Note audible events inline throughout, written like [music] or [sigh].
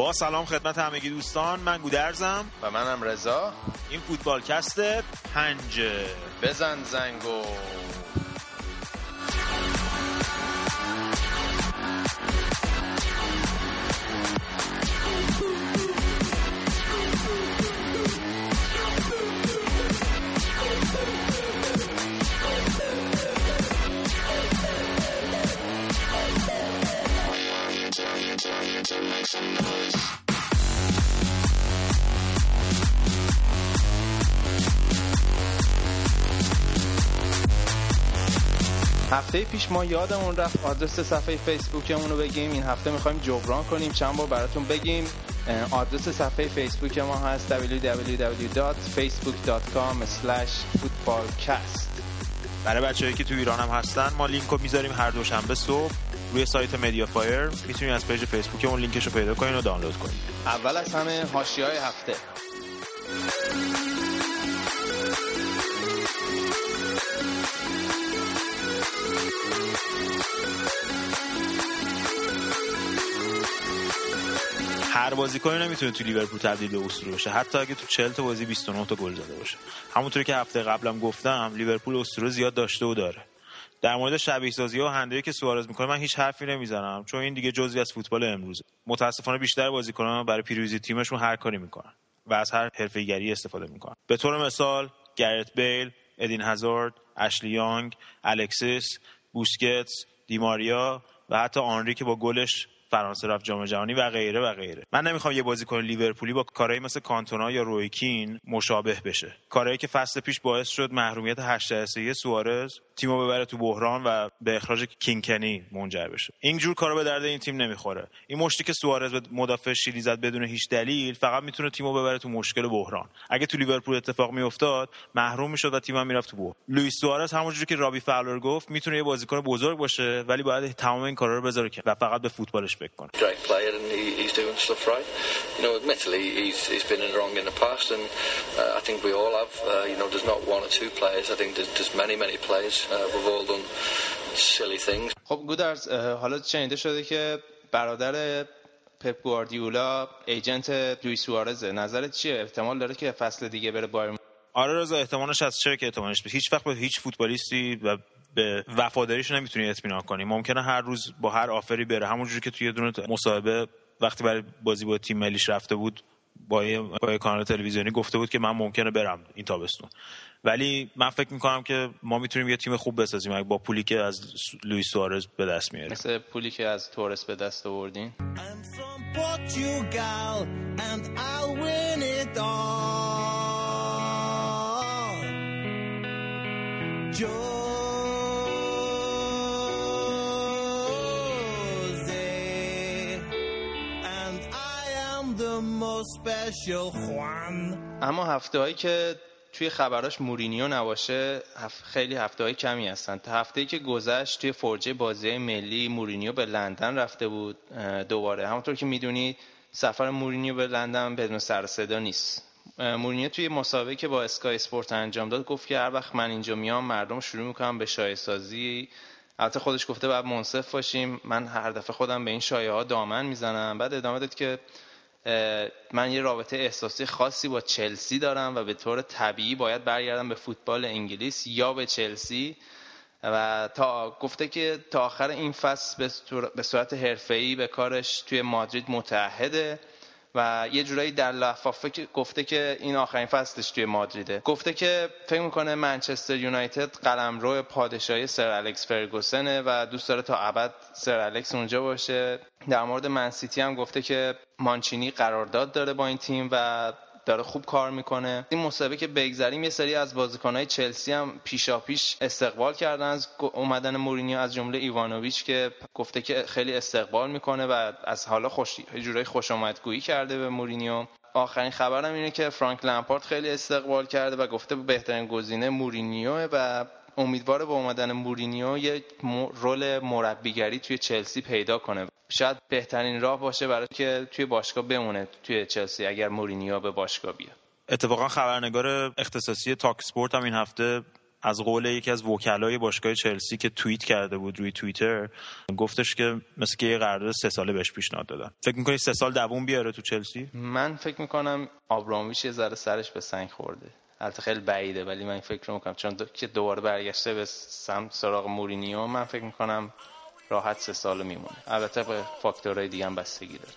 با سلام خدمت همگی دوستان. من گودرزم. و منم رضا. این فوتبالکست پنج بزن زنگو. هفته پیش ما یادمون رفت آدرس صفحه فیسبوکمون رو بگیم. این هفته می‌خوایم جبران کنیم. چند بار براتون بگیم. آدرس صفحه فیسبوک ما هست. www.facebook.com footballcast برای بچه‌ای که تو ایران هم هستن ما لینک رو می‌ذاریم هر دوشنبه صبح روی سایت MediaFire می‌تونید از page فیسبوکمون لینکش رو پیدا کنین و دانلود کنین. اول از همه حاشیه‌های هفته. هر بازیکنی نمی‌تونه تو لیورپول تبدیل به اسطوره بشه. حتی اگه تو 40 تا بازی 29 تا گل زده باشه. همونطوری که هفته قبلم گفتم لیورپول اسطوره زیاد داشته و داره. در مورد شبیه سازی و هندهی که سوارز می‌کنه من هیچ حرفی نمی‌زنم چون این دیگه جزوی از فوتبال امروزه. متاسفانه بیشتر بازیکنان برای پیروزی تیمشون هر کاری می‌کنن و از هر حرفه‌گری استفاده می‌کنن. به طور مثال گرت بیل ادین هازارد اشلی یانگ الکسیس بوسکتس دیماریا و حتی آنری که با گلش فرانسه رفت جام جهانی و غیره و غیره. من نمی‌خوام یه بازیکن لیورپولی با کارهایی مثل کانتونا یا روی کین مشابه بشه. کارهایی که فصل پیش باعث شد محرومیت 8 درصدی سوارز تیمو ببره تو بحران و به اخراج کینگ کنی منجر بشه. اینجور کارا به درد این تیم نمی‌خوره. این مشتی که سوارز به مدافع شیلی زد بدون هیچ دلیل فقط می‌تونه تیمو ببره تو مشکل بحران. اگه تو لیورپول اتفاق میافتاد محروم می‌شد و تیمم می‌رفت تو بحران. لوئیس سوارز همونجوری که رابی فاولر گفت می‌تونه یه بازیکن بزرگ باشه ولی باید تمام این کارا رو بذاره و فقط به فوتبالش فکر کنه great player and he, he's doing stuff right. You know, admittedly, he's, he's been in wrong in the past, and uh, I think we all have. Uh, you know, there's not one or two players. I think there's, there's many, many players. Uh, we've all done silly things. خب گودرز حالا شنیده شده که برادر پپ گواردیولا ایجنت لوئیس سوارزه نظرت چیه احتمال داره که فصل دیگه بره بایر آره رضا احتمالش از چه که احتمالش به هیچ وقت به هیچ فوتبالیستی و به وفاداریش نمی‌تونی اطمینان کنی. ممکنه هر روز با هر آفری بره. همونجوری که توی یه دونه مصاحبه وقتی برای بازی با تیم ملیش رفته بود با یه, با یه کانال تلویزیونی گفته بود که من ممکنه برم این تابستون. ولی من فکر می‌کنم که ما می‌تونیم یه تیم خوب بسازیم. با پولی که از لوئیس سوارز به دست میاریم. مثل پولی که از تورس به دست آوردین. اما هفته هایی که توی خبراش مورینیو نباشه خیلی هفته های کمی هستن. تا هفته ای که گذشت توی فرجه بازی ملی مورینیو به لندن رفته بود دوباره. همونطور که می‌دونی سفر مورینیو به لندن بدون سر صدا نیست. مورینیو توی مصاحبه که با اسکای اسپورت انجام داد گفت که هر وقت من اینجا میام مردم شروع می‌کنن به شایع سازی البته خودش گفته باید منصف باشیم. من هر دفعه خودم به این شایعه ها دامن می‌زنم. بعد ادامه داد که من یه رابطه احساسی خاصی با چلسی دارم و به طور طبیعی باید برگردم به فوتبال انگلیس یا به چلسی. و تا گفته که تا آخر این فصل به صورت حرفه‌ای به کارش توی مادرید متحده و یه جورایی در لفافه گفته که این آخرین فصلش توی مادریده. گفته که فکر می‌کنه منچستر یونایتد قلمرو پادشاهی سر الکس فرگوسنه و دوست داره تا ابد سر الکس اونجا باشه. در مورد من سیتی هم گفته که مانچینی قرارداد داره با این تیم و داره خوب کار می‌کنه. این مصاحبه که بگذریم یه سری از بازیکنهای چلسی هم پیشا پیش استقبال کردن. از اومدن مورینیو از جمله ایوانوویچ که گفته که خیلی استقبال می‌کنه و از حالا خوش جورایی خوش آمدگویی کرده به مورینیو. آخرین خبرم اینه که فرانک لمپارد خیلی استقبال کرده و گفته بهترین گزینه مورینیو و امیدواره با اومدن مورینیو یک رول مربیگری توی چلسی پیدا کنه. شاید بهترین راه باشه برای که توی باشگاه بمونه توی چلسی اگر مورینیو به باشگاه بیاد. اتفاقا خبرنگار اختصاصی تاک سپورت هم این هفته از قول یکی از وکلای باشگاه چلسی که توییت کرده بود روی توییتر گفتش که مثل که یه قرارداد سه ساله بهش پیشنهاد دادن. فکر می‌کنی سه سال دووم بیاره تو چلسی؟ من فکر می‌کنم آبرامویچ یه ذره سرش به سنگ خورده. البته خیلی بعیده ولی من فکر می‌کنم چون که دوباره برگشته به سمت سراغ مورینیو من فکر می‌کنم راحت سه سال میمونه. البته به فاکتورهای دیگه هم بستگی داره.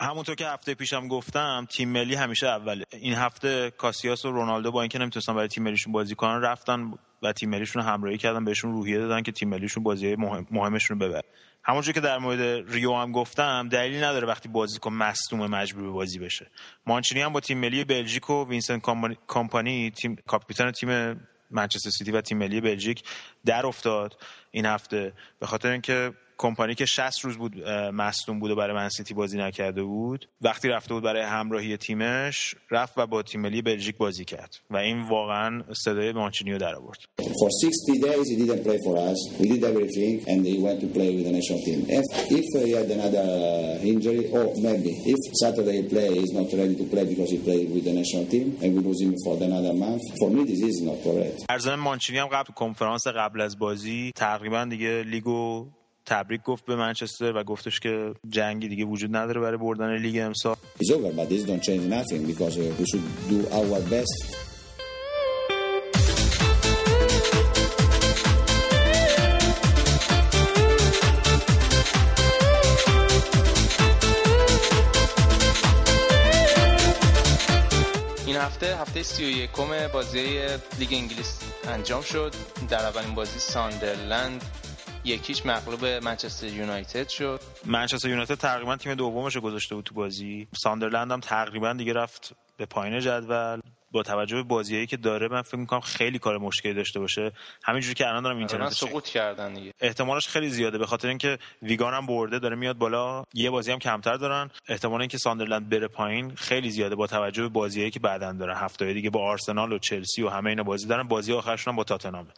همونطور که هفته پیشم گفتم تیم ملی همیشه اوله این هفته کاسیاس و رونالدو با اینکه نمی‌تونستن برای تیم ملیشون بازی کنن رفتن و تیم ملیشون همراهی کردن بهشون روحیه دادن که تیم ملیشون بازی مهم، مهمشون رو ببر همونجور که در مورد ریو هم گفتم دلیلی نداره وقتی بازیکن مصدوم مجبور به بازی بشه. مانچینی هم با تیم ملی بلژیک و وینسنت کامپانی تیم کاپیتان تیم منچستر سیتی و تیم ملی بلژیک در افتاد این هفته. به خاطر اینکه کمپانی که 60 روز بود مصدوم بود و برای من سیتی بازی نکرده بود وقتی رفته بود برای همراهی تیمش رفت و با تیم ملی بلژیک بازی کرد و این واقعا صدای مانچینیو در آورد For 60 days he didn't play for us. We did everything and he went to play with the national team. If, if he had another injury, or maybe if Saturday he play, he's not ready to play because he played with the national team and we lose him for another month. For me this is not correct. ارزان مانچینی هم قبل کنفرانس قبل از بازی تقریبا دیگه لیگو تبریک گفت به منچستر و گفتش که جنگی دیگه وجود نداره برای بردن لیگ امسال It's over, but this don't change nothing because uh, we should do our best. این هفته هفته سی و یکم بازی لیگ انگلیس انجام شد در اولین بازی ساندرلند یک هیچ مغلوب منچستر یونایتد شد. منچستر یونایتد تقریبا تیم دومش رو گذاشته بود تو بازی. ساندرلند هم تقریبا دیگه رفت به پایین جدول. با توجه به بازیایی که داره من فکر می‌کنم خیلی کار مشکلی داشته باشه. همینجوری که الان دارم الان اینترنت سقوط کردن دیگه. احتمالش خیلی زیاده به خاطر اینکه ویگان هم برده داره میاد بالا. یه بازی هم کمتر دارن. احتمال اینکه ساندرلند بره پایین خیلی زیاده با توجه به بازیایی که بعدن داره. هفته دیگه با آرسنال و چلسی و همه اینا بازی دارن. بازی آخرشون هم با تاتنهام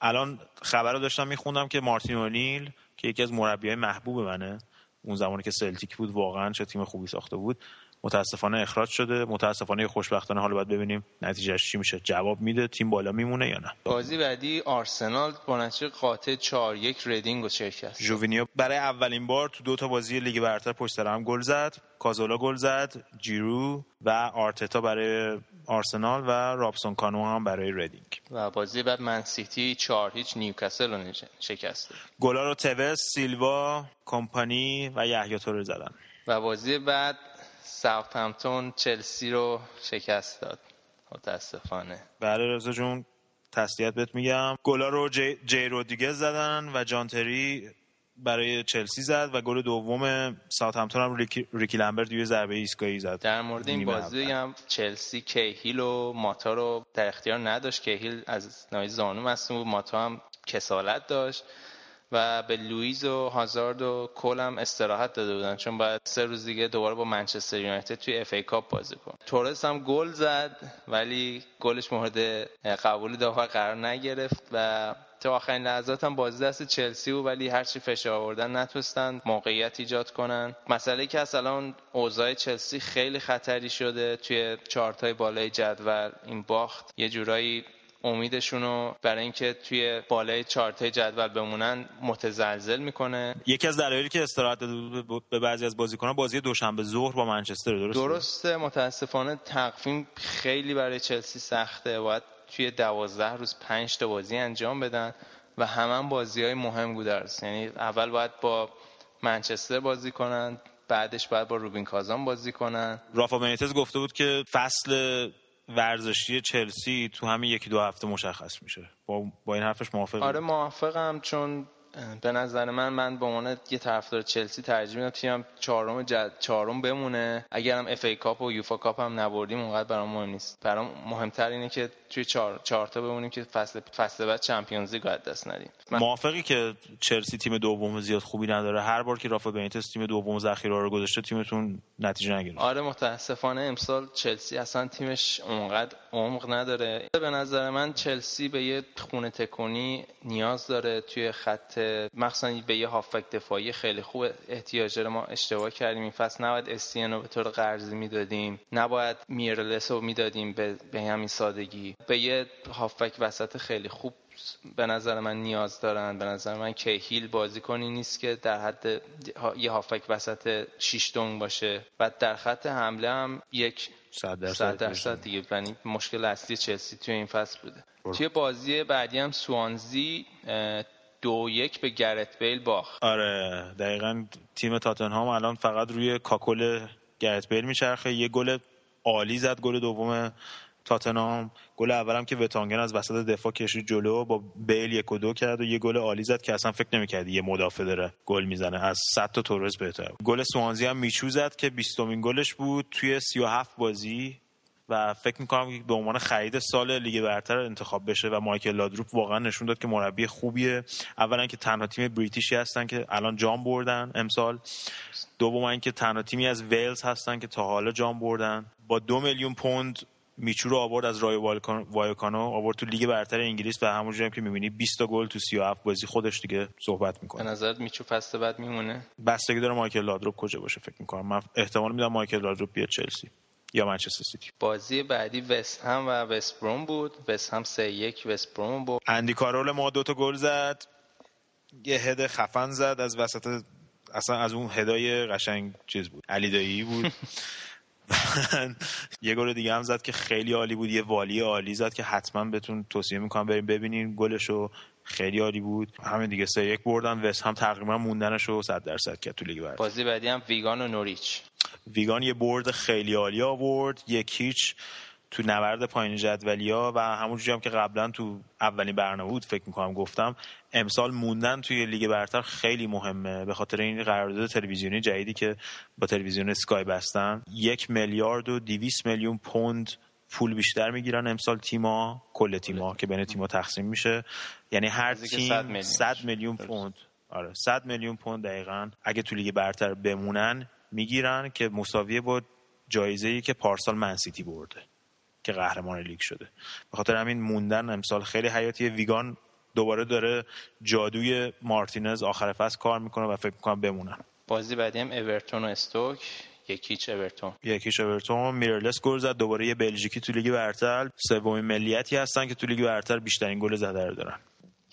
الان خبر رو داشتم میخوندم که مارتین اونیل که یکی از مربیای محبوب منه اون زمانی که سلتیک بود واقعا چه تیم خوبی ساخته بود متاسفانه اخراج شده. متاسفانه خوشبختانه حالا باید ببینیم نتیجهش چی میشه. جواب میده تیم بالا میمونه یا نه. بازی بعدی آرسنال با نتیجه قاطع 4 یک ریدینگ رو شکست ژوینیو برای اولین بار تو دو تا بازی لیگ برتر پشت سر هم گل زد. کازورلا گل زد. ژیرو و آرتتا برای آرسنال و رابسون کانو هم برای ریدینگ. و بازی بعد من سیتی 4 هیچ نیوکاسل رو شکست. گلا رو توس سیلوا کمپانی و یحیی توره زدن. و بازی بعد ساوثهمپتون چلسی رو شکست داد. متاسفانه. بله رضا جون تسلیت بهت میگم. گلا رو جی, جی رودریگز زدن و جان تری برای چلسی زد و گل دوم ساوثهمپتون هم ریکی, ریکی لمبرت یه ضربه ایستگاهی زد. در مورد این بازی. بگم چلسی کیهیل و ماتا رو در اختیار نداشت. کیهیل از ناحیه زانو مصدوم بود. ماتا هم کسالت داشت. و به لویز و هازارد و کل هم استراحت داده بودن چون باید سه روز دیگه دوباره با منچستر یونایتد توی FA Cup بازی کنن تورس هم گل زد ولی گلش مورد قبول داور قرار نگرفت و تا آخرین لحظات هم بازی دست چلسی بود ولی هرچی فشار آوردن نتونستن موقعیت ایجاد کنن. مسئله که از الان اوضاع چلسی خیلی خطری شده توی چارتای بالای جدول این باخت. یه جورایی امیدشون رو برای اینکه توی بالای چارتای جدول بمونن متزلزل می‌کنه. یکی از دلایلی که استراحت به بعضی از بازیکنان بازی دوشنبه ظهر با منچستر درست درسته. متاسفانه تقویم خیلی برای چلسی سخته. باید توی دوازده روز پنج تا بازی انجام بدن و همان بازی های مهم گودرس یعنی اول باید با منچستر بازی کنن بعدش باید با روبین کازان بازی کنن. رافا بنیتز گفته بود که فصل ورزشی چلسی تو همین یکی دو هفته مشخص میشه. با, با این حرفش موافق آره موافقم چون به نظر من من به عنوان یه طرفدار چلسی ترجیح میدم تیمم چهارم جد... چهارم بمونه. اگرم FA Cup و UEFA Cup هم نبردیم اونقدر برام مهم نیست. برام مهمتر اینه که توی چهار چهار تا بمونیم که فصل فصل بعد Champions League دست ندیم. من... موافقی که چلسی تیم دوم زیاد خوبی نداره. هر بار که رافا بنیتز تیم دوم ذخیره رو گذاشته تیمتون نتیجه نگرفت آره متاسفانه امسال چلسی اصلا تیمش اونقدر عمق نداره. به نظر من چلسی به یه خونه تکونی نیاز داره توی خط مخصوصا به یه هافک دفاعی خیلی خوب احتیاج داره. ما اشتباه کردیم این فصل. نباید استین رو به طور قرضی می‌دادیم. نباید میرلس رو می‌دادیم به, به همین سادگی. به یه هافک وسط خیلی خوب به نظر من نیاز دارن به نظر من کیهیل بازی کنی نیست که در حد یه هافک وسط شیش دونگ باشه. و در خط حمله هم یک صد درصد دیگه یعنی مشکل اصلی چلسی توی این فصل بوده. توی بازی بعدی هم سوانزی دو یک به گرت بیل باخت. آره دقیقا تیم تاتنهام الان فقط روی کاکل گرت بیل میچرخه. یه گل عالی زد گل دوم تاتنهام گل اولم که وتانگن از وسط دفاع کشید جلو با بیل یک و دو کرد و یه گل عالی زد که اصلا فکر نمی‌کرد یه مدافع داره گل می‌زنه. از 100 تا تورز بهتر گل سوانزی هم میچو زد که 20 گلش بود توی 37 بازی و فکر می‌کنم به عنوان خرید سال لیگ برتر انتخاب بشه و مایکل لادروپ واقعا نشون داد که مربی خوبیه. اولا که تنها تیم British ی هستن که الان جام بردن امسال. دوم اینکه تنها تیمی از ویلز هستن که تا حالا جام بردن. با دو میلیون پوند میچو رو آورد از رایو وایکانو آورد تو لیگ برتر انگلیس و همونجوری که می‌بینی 20 تا گل تو 37 بازی خودش دیگه صحبت می‌کنه. به نظرت میچو فصل بعد میمونه؟ بستگی داره مایکل لادروپ کجا باشه فکر می‌کنم. من احتمال میدم مایکل لادروپ بیاد چلسی یا منچستر سیتی. بازی بعدی وست هم و وست بروم بود. وست هم 3 1 وست بروم بود. اندی کارول ما دو تا گل زد. یه هد خفن زد از وسط اصلا از اون هدای قشنگ چیز بود. علی دایی بود. [laughs] [laughs] یه گل دیگه هم زد که خیلی عالی بود یه والی عالی زد که حتما بهتون توصیه می‌کنم بریم ببینین گلشو. خیلی عالی بود. همین دیگه سه یک بردن. وست هم تقریبا موندنش رو 100 درصد کرد تو لیگ بازی بعدی هم ویگان و نوریچ. ویگان یه برد خیلی عالی آورد. یک هیچ. تو نبرد پایین جدولیا و همونجوری هم که قبلا تو اولین برنامه بود فکر می‌کنم گفتم امسال موندن توی لیگ برتر خیلی مهمه به خاطر این قرارداد تلویزیونی جدیدی که با تلویزیون اسکای بستن. یک میلیارد و دیویس میلیون پوند پول بیشتر می‌گیرن امسال تیما کل تیما که بین تیما تقسیم میشه. یعنی هر تیم 100 میلیون. پوند. آره 100 میلیون پوند دقیقا اگه تو لیگ برتر بمونن می‌گیرن که مساویه با جایزه ای که پارسال منسیتی برده. که قهرمان لیگ شده. به خاطر همین موندن امسال خیلی حیاتی. ویگان دوباره داره جادوی مارتینز آخر فصل کار می‌کنه و فکر می‌کنم بمونن. بازی بعدی هم اورتون و استوک یک هیچ اورتون. یک هیچ اورتون. میرالس گل زد. دوباره یه بلژیکی تو لیگ برتر. سومین ملیتی هستن که تو لیگ برتر بیشترین گل زده رو دارن.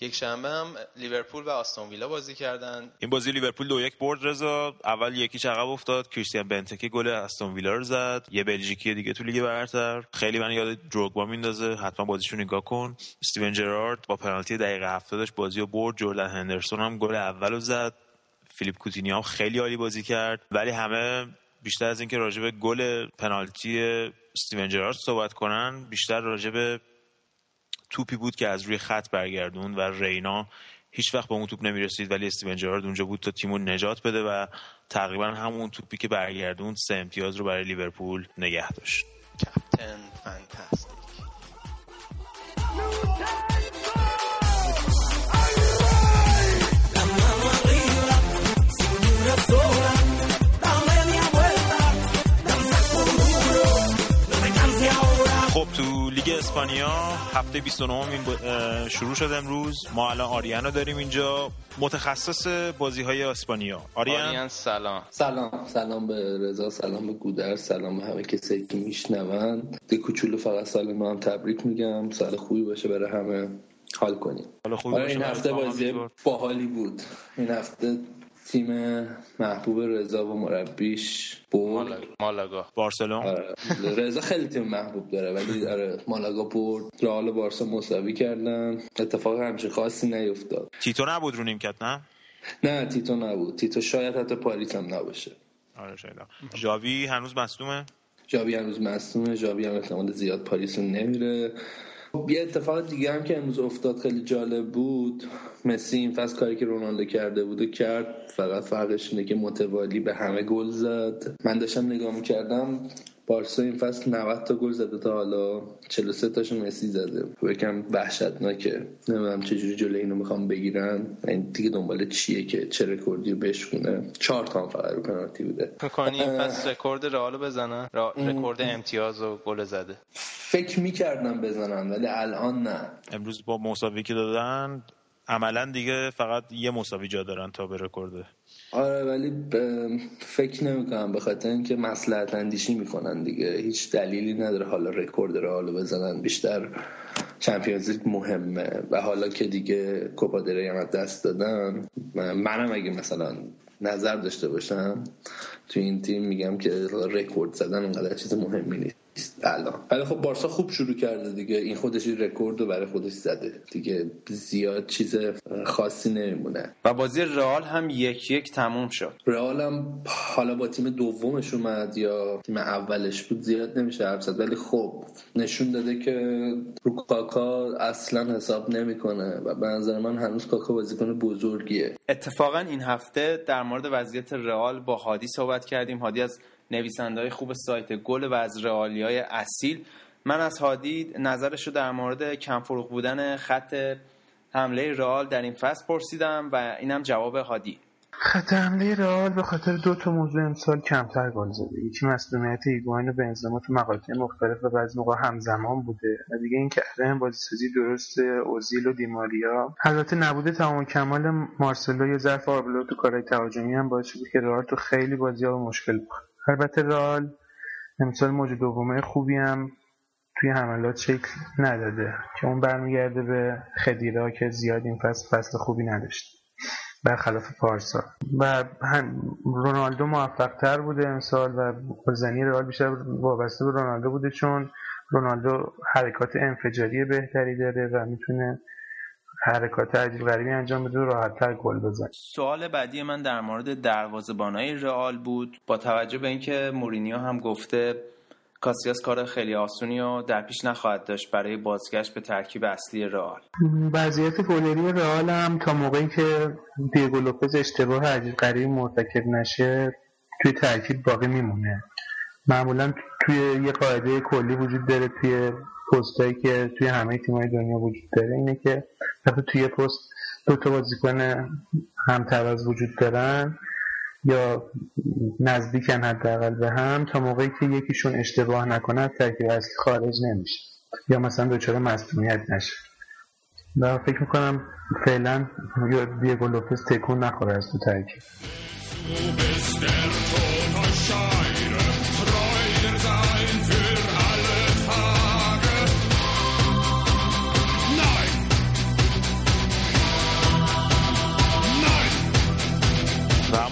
یک شنبه هم لیورپول و آستون ویلا بازی کردن. این بازی لیورپول دو یک برد رضا. اول یکی عقب افتاد کریستیان بنتکه گل استون ویلا رو زد. یه بلژیکی دیگه تو لیگ برتر. خیلی من یاد دروگبا میندازه. حتما بازیشو نگاه کن. استیون جرارد با پنالتی دقیقه 70 بازی رو برد. جردن هندرسون هم گل اولو زد. فیلیپ کوتینیو هم خیلی عالی بازی کرد. ولی همه بیشتر از اینکه راجع به گل پنالتی استیون جرارد صحبت کنن بیشتر راجع به توپی بود که از روی خط برگردون و رینا هیچ وقت به اون توپ نمی‌رسید ولی استیون جرارد اونجا بود تا تیمو نجات بده و تقریبا همون توپی که برگردون سه امتیاز رو برای لیورپول نگه داشت. کپتن فانتاستیک. اسپانیا. هفته 29 این شروع شد امروز. ما الان آریان رو داریم اینجا. متخصص بازی های اسپانیا. آریان, آریان سلام. سلام. سلام به رضا سلام به گودر سلام به همه کسی که میشنون. دی کوچولو فقط سال ما هم تبریک میگم. سال خوبی باشه برای همه. حال کنیم. آره این هفته بازی باحالی بود. این هفته تیم محبوب رضا و مربیش برد. مالاگا. بارسلون آره. رضا خیلی تیم محبوب داره ولی آره مالاگا برد. رئال بارسا مساوی کردن. اتفاق همچین خاصی نیفتاد. تیتو نبود رو نیمکت نه؟ نه تیتو نبود. تیتو شاید حتی پاریس هم نباشه. آره شاید جاوی هنوز مصدومه؟ جاوی هنوز مصدومه. جاوی هم احتمال زیاد پاریس نمیره. خب، یه اتفاق دیگه هم که امروز افتاد خیلی جالب بود. مسی این فصل کاری که رونالدو کرده بود و کرد فقط فرقش اینه که متوالی به همه گل زد. من داشتم نگاه می‌کردم بارسا این فصل 90 تا گل زده تا حالا 43 تاشون مسی زده. یکم وحشتناکه. نمی‌دونم چه جوری جلوی اینو می‌خوام بگیرن. این دیگه دنبال چیه که چه رکوردی بشکونه. چهار تا فقط رو پنالتی بوده. می‌کنی این فصل رکورد رئال بزنن رکورد امتیاز و گل زده. فکر می‌کردم بزنن ولی الان نه. امروز با مساوی که دادن عملا دیگه فقط یه مساوی جا دارن تا به رکورد آره ولی فکر نمی‌کنم به خاطر اینکه مصلحت اندیشی می‌کنن دیگه. هیچ دلیلی نداره. حالا رکورد رو حالا بزنن. بیشتر Champions League مهمه. و حالا که دیگه کوپا هم دست دادن منم اگه مثلا نظر داشته باشم تو این تیم میگم که رکورد زدن اونقدر چیز مهمی نیست. الان. ولی خب بارسا خوب شروع کرده دیگه. این خودش رکورد رو برای خودش زده. دیگه زیاد چیز خاصی نمیمونه. و بازی رئال هم یک یک تموم شد. رئال هم حالا با تیم دومش اومد یا تیم اولش بود زیاد نمیشه حرف زد. ولی خب نشون داده که رو کاکا اصلا حساب نمی‌کنه و به نظر من هنوز کاکا بازیکن بزرگیه. اتفاقا این هفته در مورد وضعیت رئال با هادی صحبت کردیم. هادی از نویسنده های خوب سایت گل و از رئالی های اصیل. من از هادی نظرش رو در مورد کم فروغ بودن خط حمله رئال در این فصل پرسیدم و اینم جواب هادی. خط حمله رئال به خاطر دو تا موضوع امسال کمتر گل زده. یکی مصدومیت ایگواین و بنزما تو مقاطع مختلف و بعضی موقع همزمان بوده. و دیگه اینکه عدم بازیسازی درست اوزیل و دیماریا. البته نبوده تمام کمال مارسلو یا ظرف آربلو تو کارهای تهاجمی هم باعث شده که رئال تو خیلی بازی ها مشکل بخوره. البته رئال امسال موج دومه خوبی هم توی حملات شکل نداده. که اون برمیگرده به خدیرا که زیاد این فصل فصل خوبی نداشت. برخلاف پارسا. و رونالدو موفق تر بوده امسال و گلزنی رئال بیشتر وابسته به رونالدو بوده چون رونالدو حرکات انفجاری بهتری داره و می‌تونه حرکات عجیب غریبی انجام بده و راحتتر گل بزنه. سوال بعدی من در مورد دروازه‌بانای رئال بود. با توجه به اینکه مورینیو هم گفته کاسیاس کار خیلی آسونی و در پیش نخواهد داشت برای بازگشت به ترکیب اصلی رئال. وضعیت گلری رئال هم تا موقعی که دیگو لوپز اشتباه عجیب غریبی مرتکب نشه توی ترکیب باقی میمونه. معمولا توی یه قاعده کلی وجود داره توی پستایی که توی همه تیم‌های دنیا وجود داره اینه که وقتی توی پست دو تا بازیکن همتراز وجود دارن یا نزدیکن حداقل به هم تا موقعی که یکیشون اشتباه نکنه ترکیب اصلی خارج نمیشه یا مثلا دچار مصدومیت نشه. و فکر می‌کنم فعلا دیگو لوپس تکون نخوره از تو ترکیب.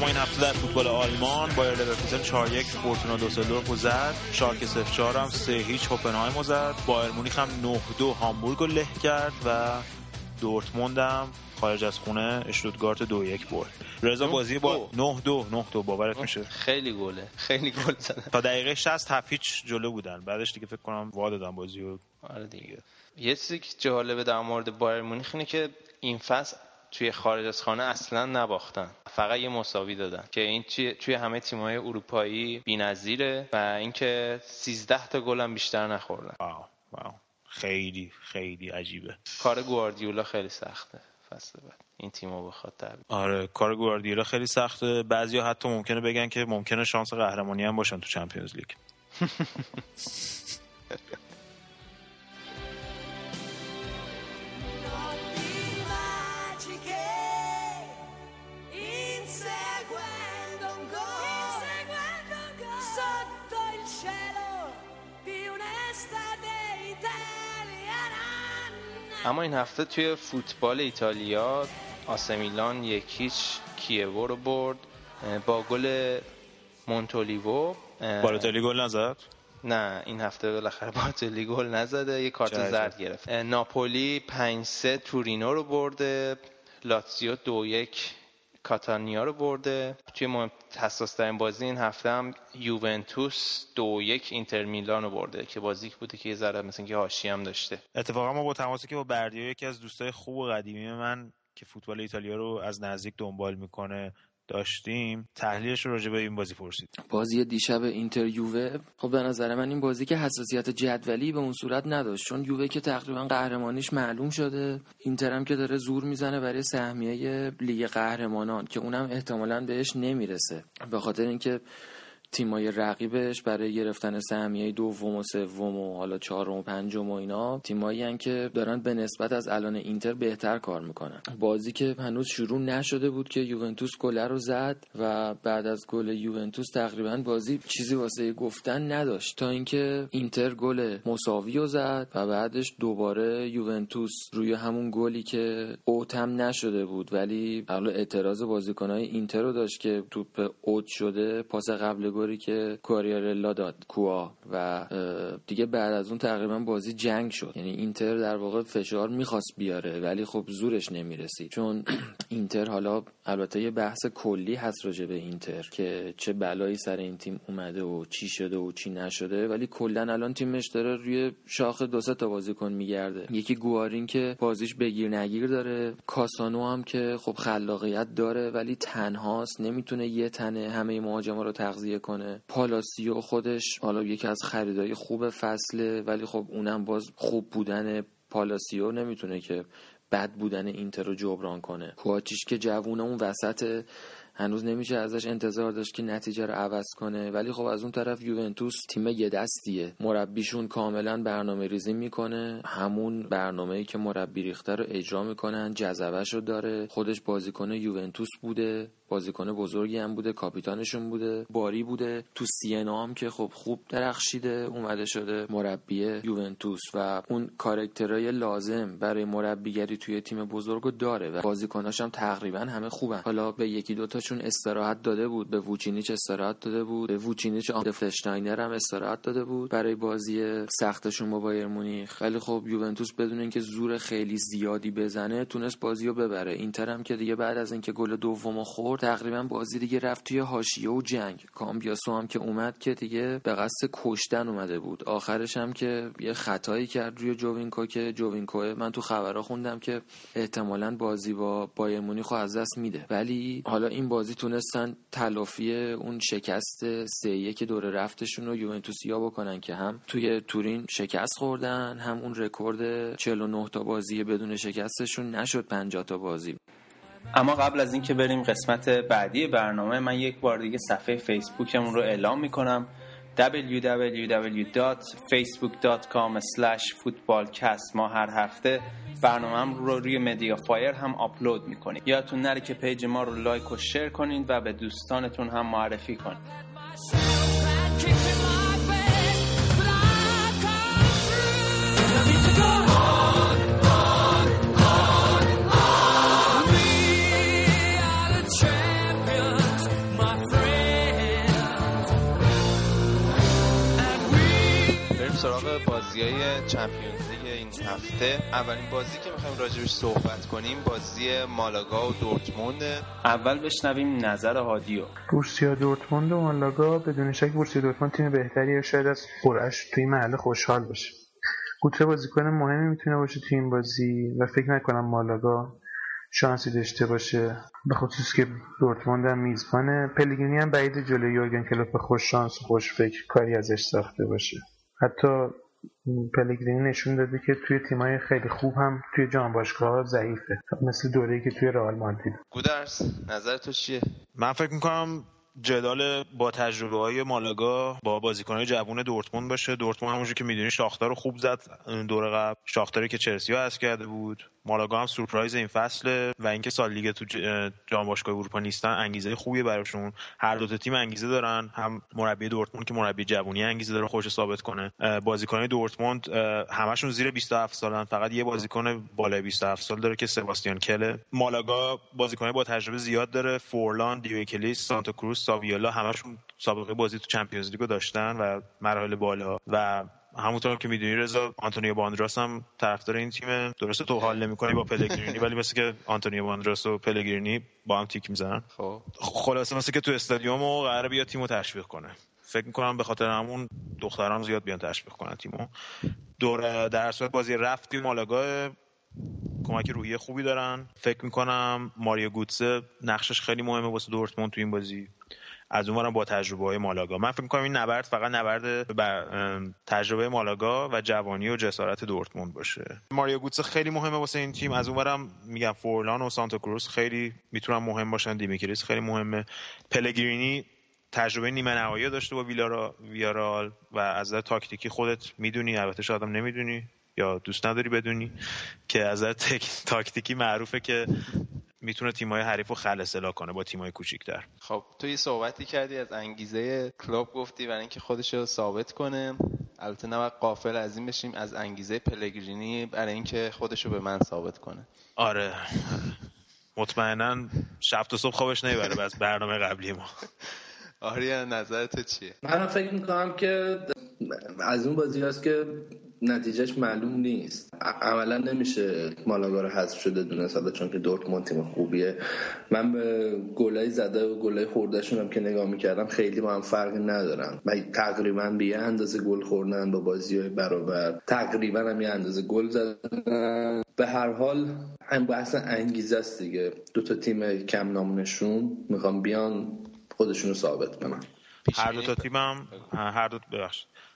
این هفته در فوتبال آلمان بایر لورکوزن 4 1 فورتونا دوسلدورف زد. شالکه 0 4 هم 3 هیچ هوپنهایم زد. بایر مونیخ هم 9 2 هامبورگ رو له کرد و دورتموند هم خارج از خونه اشتوتگارت دو یک برد. رضا بازی با 9 2 9 2 باورت میشه؟ خیلی گله. خیلی گل زدن. تا دقیقه 60 7 هیچ جلو بودن. بعدش دیگه فکر کنم وا دادن بازی رو. آره دیگه. یه چیزی که جالبه در مورد بایر مونیخ اینه که این فصل توی خارج از خانه اصلا نباختن. فقط یه مساوی دادن که این توی همه تیم‌های اروپایی بی‌نظیره و اینکه 13 تا گل هم بیشتر نخوردن. واو واو. خیلی خیلی عجیبه. کار گواردیولا خیلی سخته. فصل بعد این تیمو بخواد تبدیل آره کار گواردیولا خیلی سخته. بعضیا حتی ممکنه بگن که ممکنه شانس قهرمانی هم باشن تو چمپیونز لیگ. [laughs] اما این هفته توی فوتبال ایتالیا آسمیلان یکیش کیوو رو برد با گل مونتولیوو بالاتلی گل نزد؟ نه این هفته بالاخره بالاتلی گل نزده یه کارت زرد گرفت. ناپولی 5 3 تورینو رو برده لاتزیو 2 1 کاتانیا رو برده. توی مهم حساس ترین بازی این هفته هم یوونتوس دو یک اینتر میلان رو برده که بازی بوده که یه ذره مثل که هاشی هم داشته. اتفاقا ما با تماسی که با بردیا یکی از دوستای خوب و قدیمی من که فوتبال ایتالیا رو از نزدیک دنبال می‌کنه داشتیم تحلیلش رو راجع به این بازی پرسید. بازی دیشب اینتر یووه. خب به نظر من این بازی که حساسیت جدولی به اون صورت نداشت چون یووه که تقریبا قهرمانیش معلوم شده. اینتر هم که داره زور می‌زنه برای سهمیه لیگ قهرمانان که اونم احتمالا بهش نمی‌رسه. به خاطر اینکه تیمای رقیبش برای گرفتن سهمیه دوم و سوم و حالا چهارم و پنجم و اینا تیمایی که دارن به نسبت از الان اینتر بهتر کار می‌کنن. بازی که هنوز شروع نشده بود که یوونتوس گل رو زد و بعد از گل یوونتوس تقریبا بازی چیزی واسه گفتن نداشت. تا اینکه اینتر گل مساوی رو زد و بعدش دوباره یوونتوس روی همون گلی که اوتم نشده بود ولی حالا اعتراض بازیکنهای اینتر رو داشت که توپ اوت شده پاس قبل گلی که کوریارلا داد کوا و دیگه بعد از اون تقریبا بازی جنگ شد. یعنی اینتر در واقع فشار می‌خواست بیاره ولی خب زورش نمی‌رسید. چون [clears throat] اینتر حالا البته یه بحث کلی هست راجع به اینتر که چه بلایی سر این تیم اومده و چی شده و چی نشده. ولی کلا الان تیمش داره روی شاخ دو سه تا بازیکن میگرده. یکی گوارین که بازیش بگیر نگیر داره. کاسانو هم که خب خلاقیت داره ولی تنهاست نمی‌تونه یه تنه همه مهاجما رو تغذیه کنه پالاسیو خودش حالا یکی از خریدای خوب فصله ولی خب اونم باز خوب بودن پالاسیو نمی‌تونه که بد بودن اینتر رو جبران کنه. کواتیش که جوونه اون وسط هنوز نمیشه ازش انتظار داشت که نتیجه رو عوض کنه. ولی خب از اون طرف یوونتوس تیم یه دستیه. مربیشون کاملا برنامه ریزی می‌کنه. همون برنامه ای که مربی ریخته رو اجرا می‌کنن. جذبه‌ش رو داره. خودش بازیکن یوونتوس بوده. بازیکن بزرگی هم بوده. کاپیتانشون بوده. باری بوده. تو سیه‌نا هم که خب خوب درخشیده. اومده شده مربی یوونتوس. و اون کارکترهای لازم برای مربیگری توی تیم بزرگو داره. و بازیکناش هم تقریبا همه خوبن. حالا به یکی دوتاشون استراحت داده بود. به ووچینیچ استراحت داده بود. به ووچینیچ و لیختشتاینر هم استراحت داده بود. برای بازی سختشون با بایرن مونیخ. ولی خب یوونتوس بدون اینکه زور خیلی زیادی بزنه تونست بازی رو ببره. اینتر هم که دیگه بعد از اینکه گل دومو خورد تقریبا بازی دیگه رفت توی حاشیه و جنگ. کامبیاسو هم که اومد که دیگه به قصد کشتن اومده بود. آخرش هم که یه خطایی کرد روی جوینکو که جوینکو من تو خبرها خوندم که احتمالا بازی با بایر مونیخو از دست میده. ولی حالا این بازی تونستن تلافی اون شکست سه یک دور رفتشون رو یوونتوسیا بکنن که هم توی تورین شکست خوردن هم اون رکورد 49 تا بازی بدون شکستشون نشد 50 تا بازی. اما قبل از اینکه بریم قسمت بعدی برنامه من یک بار دیگه صفحه فیسبوکمون رو اعلام می‌کنم. www.facebook.com footballcast. ما هر هفته برنامه رو روی MediaFire هم آپلود می‌کنیم. یادتون نره که page ما رو like و share کنید و به دوستانتون هم معرفی کنید. سراغ بازی های چمپیونز لیگ این هفته اولین بازی که می‌خوایم راجبش صحبت کنیم بازی مالاگا و دورتموند. اول بشنویم نظر هادیو. بورسیا دورتموند و مالاگا بدون شک بورسیا دورتموند تیم بهتری شاید از قرعش توی محل خوشحال باشه. گوته بازیکن مهمی می‌تونه باشه توی این بازی و فکر نکنم مالاگا شانسی داشته باشه. به خصوص که دورتموند هم میزبانه پلگرینی هم بعید جلوی یورگن کلوپ خوش شانس و خوش فکر کاری ازش ساخته باشه. حتی پلگرینی نشون داده که توی تیمای خیلی خوب هم توی جام باشگاه ضعیفه. مثل دوره‌ای که توی رئال مادرید. گودرس نظر تو چیه؟ من فکر می‌کنم جدال با تجربه های مالاگا با بازیکنهای جوون دورتموند باشه. دورتموند همونجور که می‌دونی شاختار رو خوب زد. دور قبل شاختاری که چلسی ها کرده بود. مالاگا هم سورپرایز این فصل و اینکه سال لیگ تو جام باشگاه اروپا نیستن انگیزه خوبی براشون. هر دو تا تیم انگیزه دارن. هم مربی دورتموند که مربی جوونی انگیزه داره خودشو ثابت کنه. بازیکن دورتموند همشون زیر 27 سالن. فقط یه بازیکن بالای 27 سال داره که سباستیان کله. مالاگا بازیکن با تجربه زیاد داره. فورلان دمیکلیس سانتا کروز ساویالا همشون سابقه بازی تو Champions League و داشتن و مراحل بالا. و همونطور که می‌دونی رضا آنتونیو باندراس هم طرفدار این تیمه. درسته تو حال نمی‌کنی با پلگرینی ولی مثل که آنتونیو باندراس و پلگرینی با هم تیک می‌زنن. خب. خلاصه مثل که تو استادیوم و قراره بیا تیمو تشویق کنه. فکر می‌کنم به خاطر همون دختران زیاد بیان تشویق کنن تیمو. در هر صورت بازی رفتی مالاگا کمک روحی خوبی دارن. فکر می‌کنم ماریو گوتسه نقشش خیلی مهمه واسه دورتموند تو این بازی. از اونورم با تجربه های مالاگا. من فکر می‌کنم این نبرد فقط نبرد بر تجربه مالاگا و جوانی و جسارت دورتموند باشه. ماریو گوتسه خیلی مهمه واسه این تیم. از اونورم میگم فورلان و سانتا کروز خیلی می‌تونن مهم باشن. دمیکلیس خیلی مهمه. پلگرینی تجربه نیمه نهایی داشته با ویلارا ویارال و از تاکتیکی خودت می‌دونی البته شاید هم نمی‌دونی یا دوست نداری بدونی که از تاکتیکی معروفه که می‌تونه تیمای حریف رو خلصلا کنه با تیمای کوچیکتر. خب تو یه صحبتی کردی از انگیزه کلوب گفتی برای اینکه خودش رو ثابت کنه. البته نباید قافل از این بشیم از انگیزه پلگرینی برای اینکه خودش رو به من ثابت کنه. آره. مطمئنا شب تا صبح خوابش نمی‌بره بس برنامه قبلی ما. آریا نظر تو چیه؟ من فکر می‌کنم که از اون بازی هست که نتیجهش معلوم نیست. عملا نمیشه مالاگا رو حذف شده دونه ساله چون که دورتموند تیم خوبیه. من به گلای زده و گلای خوردهشون هم که نگاه می‌کردم خیلی با هم فرقی ندارن. و تقریبا به یه اندازه گل خوردن با بازی های برابر. تقریبا هم یه اندازه گل زدن. به هر حال هم بحث انگیزه است دیگه. دو تا تیم کم نامونشون می‌خوام بیان خودشون رو ثابت کنن. هر دو تا تیم هم هر دو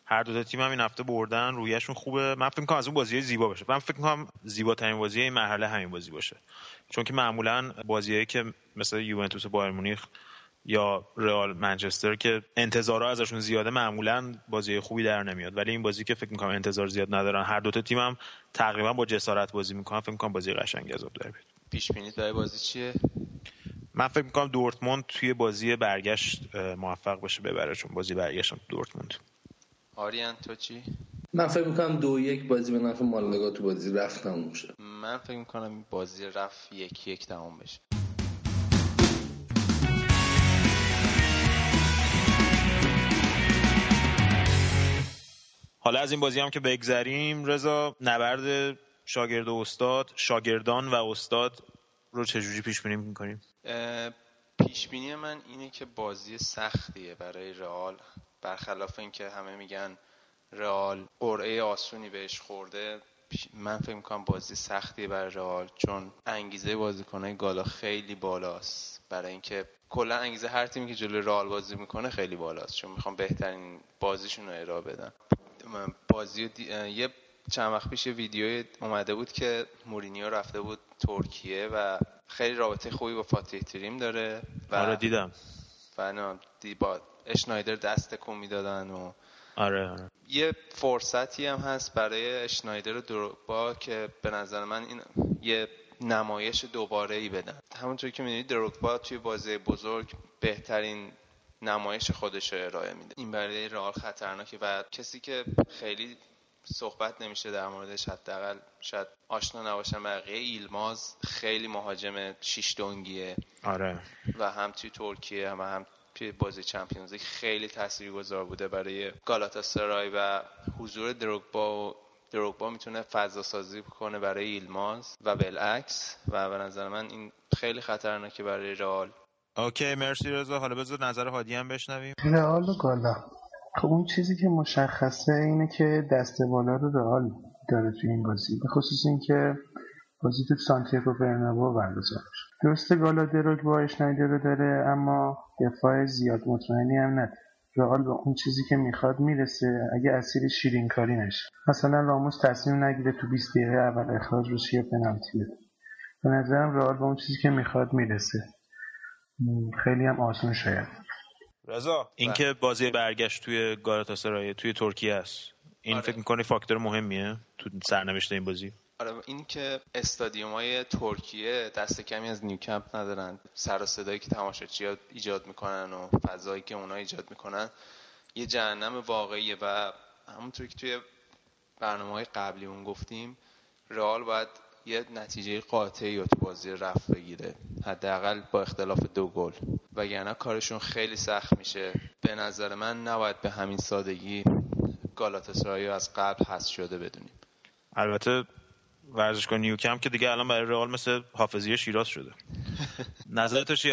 هر دو تا تیم هم این هفته بردن رویشون خوبه. من فکر می‌کنم از اون بازی زیبا باشه. من فکر می‌کنم زیباترین بازی این مرحله همین بازی باشه. چون که معمولا بازیایی که مثل یوونتوس بایر مونیخ یا رئال منچستر که انتظارها ازشون زیاده معمولا بازی خوبی در نمیاد. ولی این بازی که فکر می‌کنم انتظار زیاد ندارن. هر دو تا تیم هم تقریبا با جسارت بازی می‌کنن. فکر می‌کنم بازی قشنگی از در بیاد. پیش بینی برای بازی چیه؟ من فکر می‌کنم دورتموند توی بازی برگشت موفق باشه ببره چون بازی برگشت دورتموند. آریان تو چی؟ من فکر می‌کنم دو یک بازی به نفع مالگا تو بازی رفت تموم میشه من فکر می‌کنم بازی رفت یک یک تموم بشه. حالا از این بازی هم که بگذریم رضا نبرد شاگرد و استاد شاگردان و استاد رو چجوری پیش بینی می‌کنیم؟ پیش بینی من اینه که بازی سختیه برای رئال. برخلاف اینکه همه میگن رئال قرعه آسونی بهش خورده من فکر می‌کنم بازی سختی برای رئال چون انگیزه بازیکنهای گالا خیلی بالاست. برای اینکه کلا انگیزه هر تیمی که جلوی رئال بازی می‌کنه خیلی بالاست چون می‌خوام بهترین بازیشون رو ارائه بدن بازی یه چند وقت پیش ویدیو اومده بود که مورینیو رفته بود ترکیه و خیلی رابطه خوبی با فاتح تریم داره و آره دیدم. و با اشنایدر دست کن می‌دادن و آره, آره. یه فرصتی هم هست برای اشنایدر و با که به نظر من این یه نمایش دوباره ای بدن. همونطور که می‌دونید دروگبا توی بازی بزرگ بهترین نمایش خودش رو ارائه میده. این برای رئال خطرناکه و کسی که خیلی صحبت نمیشه در موردش. حداقل شاید آشنا نباشن بقیه ایلماز خیلی مهاجم شیش دنگیه. آره. و هم توی ترکیه هم هم توی بازی چمپیونز خیلی تاثیرگذار بوده برای گالاتاسرای و حضور دروگبا و دروگبا می‌تونه فضا سازی کنه برای ایلماز و بالعکس. و به نظر من این خیلی خطرناکه برای رئال. اوکی مرسی رضا. حالا بذار نظر هادی هم بشنویم. رئال و گالا خب اون چیزی که مشخصه اینه که دست بالا رو رئال داره توی این بازی به خصوص اینکه بازی تو سانتیاگو برنابو برگزار درسته گالا دروگ با اشنایدر رو داره اما دفاع زیاد مطمئنی هم نداره. رئال به اون چیزی که می‌خواد می‌رسه اگه اسیر شیرین کاری نشه. مثلا راموس تصمیم نگیره تو 20 دقیقه اول اخراج بشه یا پنالتی بده. به نظرم رئال به اون چیزی که می‌خواد می‌رسه. خیلی هم آسون شاید. رضا. اینکه بازی برگشت توی گالاتاسرای توی ترکیه است. این آره. فکر می‌کنی فاکتور مهمیه تو سرنوشت این بازی؟ آره این که استادیوم های ترکیه دست کمی از نیوکمپ ندارن. سر و صدایی که تماشاچی ایجاد می‌کنن و فضایی که اونا ایجاد می‌کنن یه جهنم واقعیه و همونطور که توی برنامه های قبلی اون گفتیم رئال باید یه نتیجه قاطعی رو تو بازی رفت بگیره. حداقل با اختلاف دو گل. وگرنه کارشون خیلی سخت میشه. به نظر من نباید به همین سادگی گالاتاسرای از قبل حذف شده بدونیم. البته ورزشگاه نیوکم که دیگه الان برای رئال مثل حافظی شیراز شده. نظر تو چی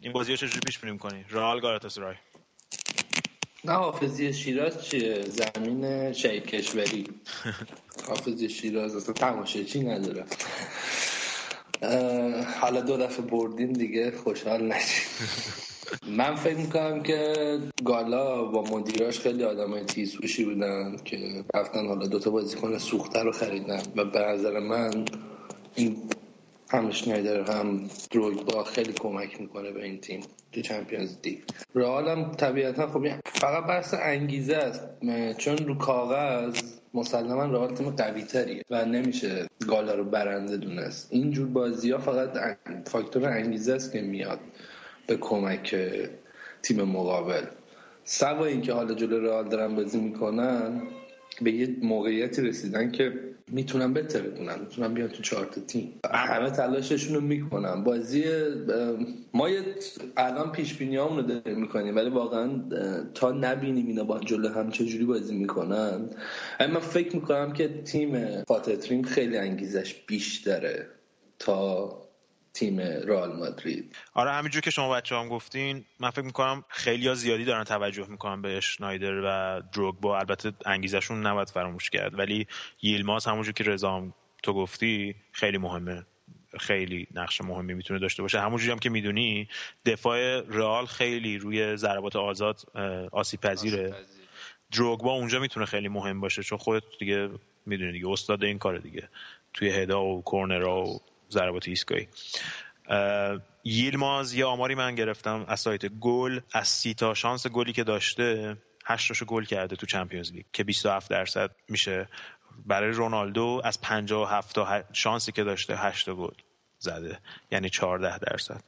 این بازی رو چجوری پیش بینی کنی رئال گالاتاسرای نه حافظی شیراز چیه؟ زمین شهید کشوری. [laughs] حافظی شیراز اصلا تماشه چی نداره حالا دو دفعه بردین دیگه خوشحال نشید [laughs] من فکر می‌کنم که گالا با مدیراش خیلی آدم های تیزوشی بودن که رفتن حالا دوتا بازیکن سوخته رو خریدن. و به نظر من این هم شنیدر هم با خیلی کمک می‌کنه به این تیم تو چمپیونز لیگ رئال هم طبیعتا خب فقط بحث انگیزه است. چون رو کاغذ مسلما رئال تیم قوی تریه و نمیشه گالا رو برنده دونست. اینجور بازی ها فقط فاکتور انگیزه است که میاد به کمک تیم مقابل. سوا اینکه حالا جلو رئال دارن بازی می‌کنن به یه موقعیتی رسیدن که می‌تونن بهتره کنن می‌تونن بیان تو چارت تیم. همه تلاششون رو می‌کنن. بازی ما یه الان پیش بینی رو داریم می‌کنیم ولی واقعا تا نبینیم اینا با جلو هم چجوری بازی می‌کنن. من فکر می‌کنم که تیم فاتتریم خیلی انگیزش بیشتره تا تیم رئال مادرید. آره همینجور که شما بچه هم گفتین من فکر می‌کنم خیلی ها زیادی دارن توجه می‌کنن به شنایدر و دروگ با البته انگیزشون نباید فراموش کرد ولی ییلماز همونجور که رضا تو گفتی خیلی مهمه. خیلی نقش مهمی می‌تونه داشته باشه. همونجوری هم که می‌دونی دفاع رئال خیلی روی ضربات آزاد آسیب پذیره. دروگبا اونجا می‌تونه خیلی مهم باشه چون خودت دیگه می‌دونی دیگه استاد این کار دیگه. توی هدا و کورنرا و ضربات ایستگاهی. ییلماز یه آماری من گرفتم از سایت گل. از سی تا شانس گلی که داشته هشتاشو گل کرده تو چمپیونز لیگ که 27 درصد میشه. برای رونالدو از 57 تا شانسی که داشته 8 گل زده. یعنی 14 درصد.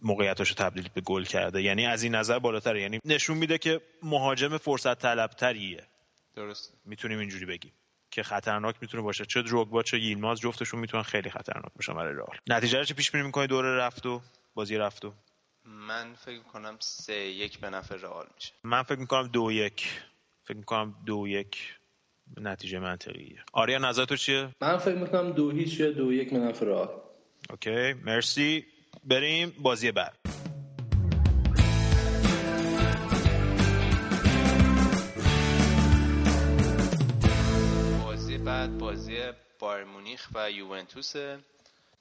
موقعیتاشو تبدیل به گل کرده. یعنی از این نظر بالاتره. یعنی نشون میده که مهاجم فرصت طلبتریه. درست می‌تونیم اینجوری بگیم. که خطرناک می‌تونه باشه. چه دروگبا چه ییلماز جفتشون می‌تونن خیلی خطرناک باشن برای رئال. نتیجه رو چه پیش بینی می‌کنی دوره رفتو بازی رفتو من فکر می‌کنم سه یک به نفع رئال میشه. من فکر می‌کنم دو یک. فکر می‌کنم دو یک نتیجه منطقیه. آریا نظر تو چیه؟ من فکر می‌کنم دو هیچ یا دو یک به نفع رئال. اوکی مرسی. بریم بازی بعد بعد. بایر مونیخ و یوونتوس.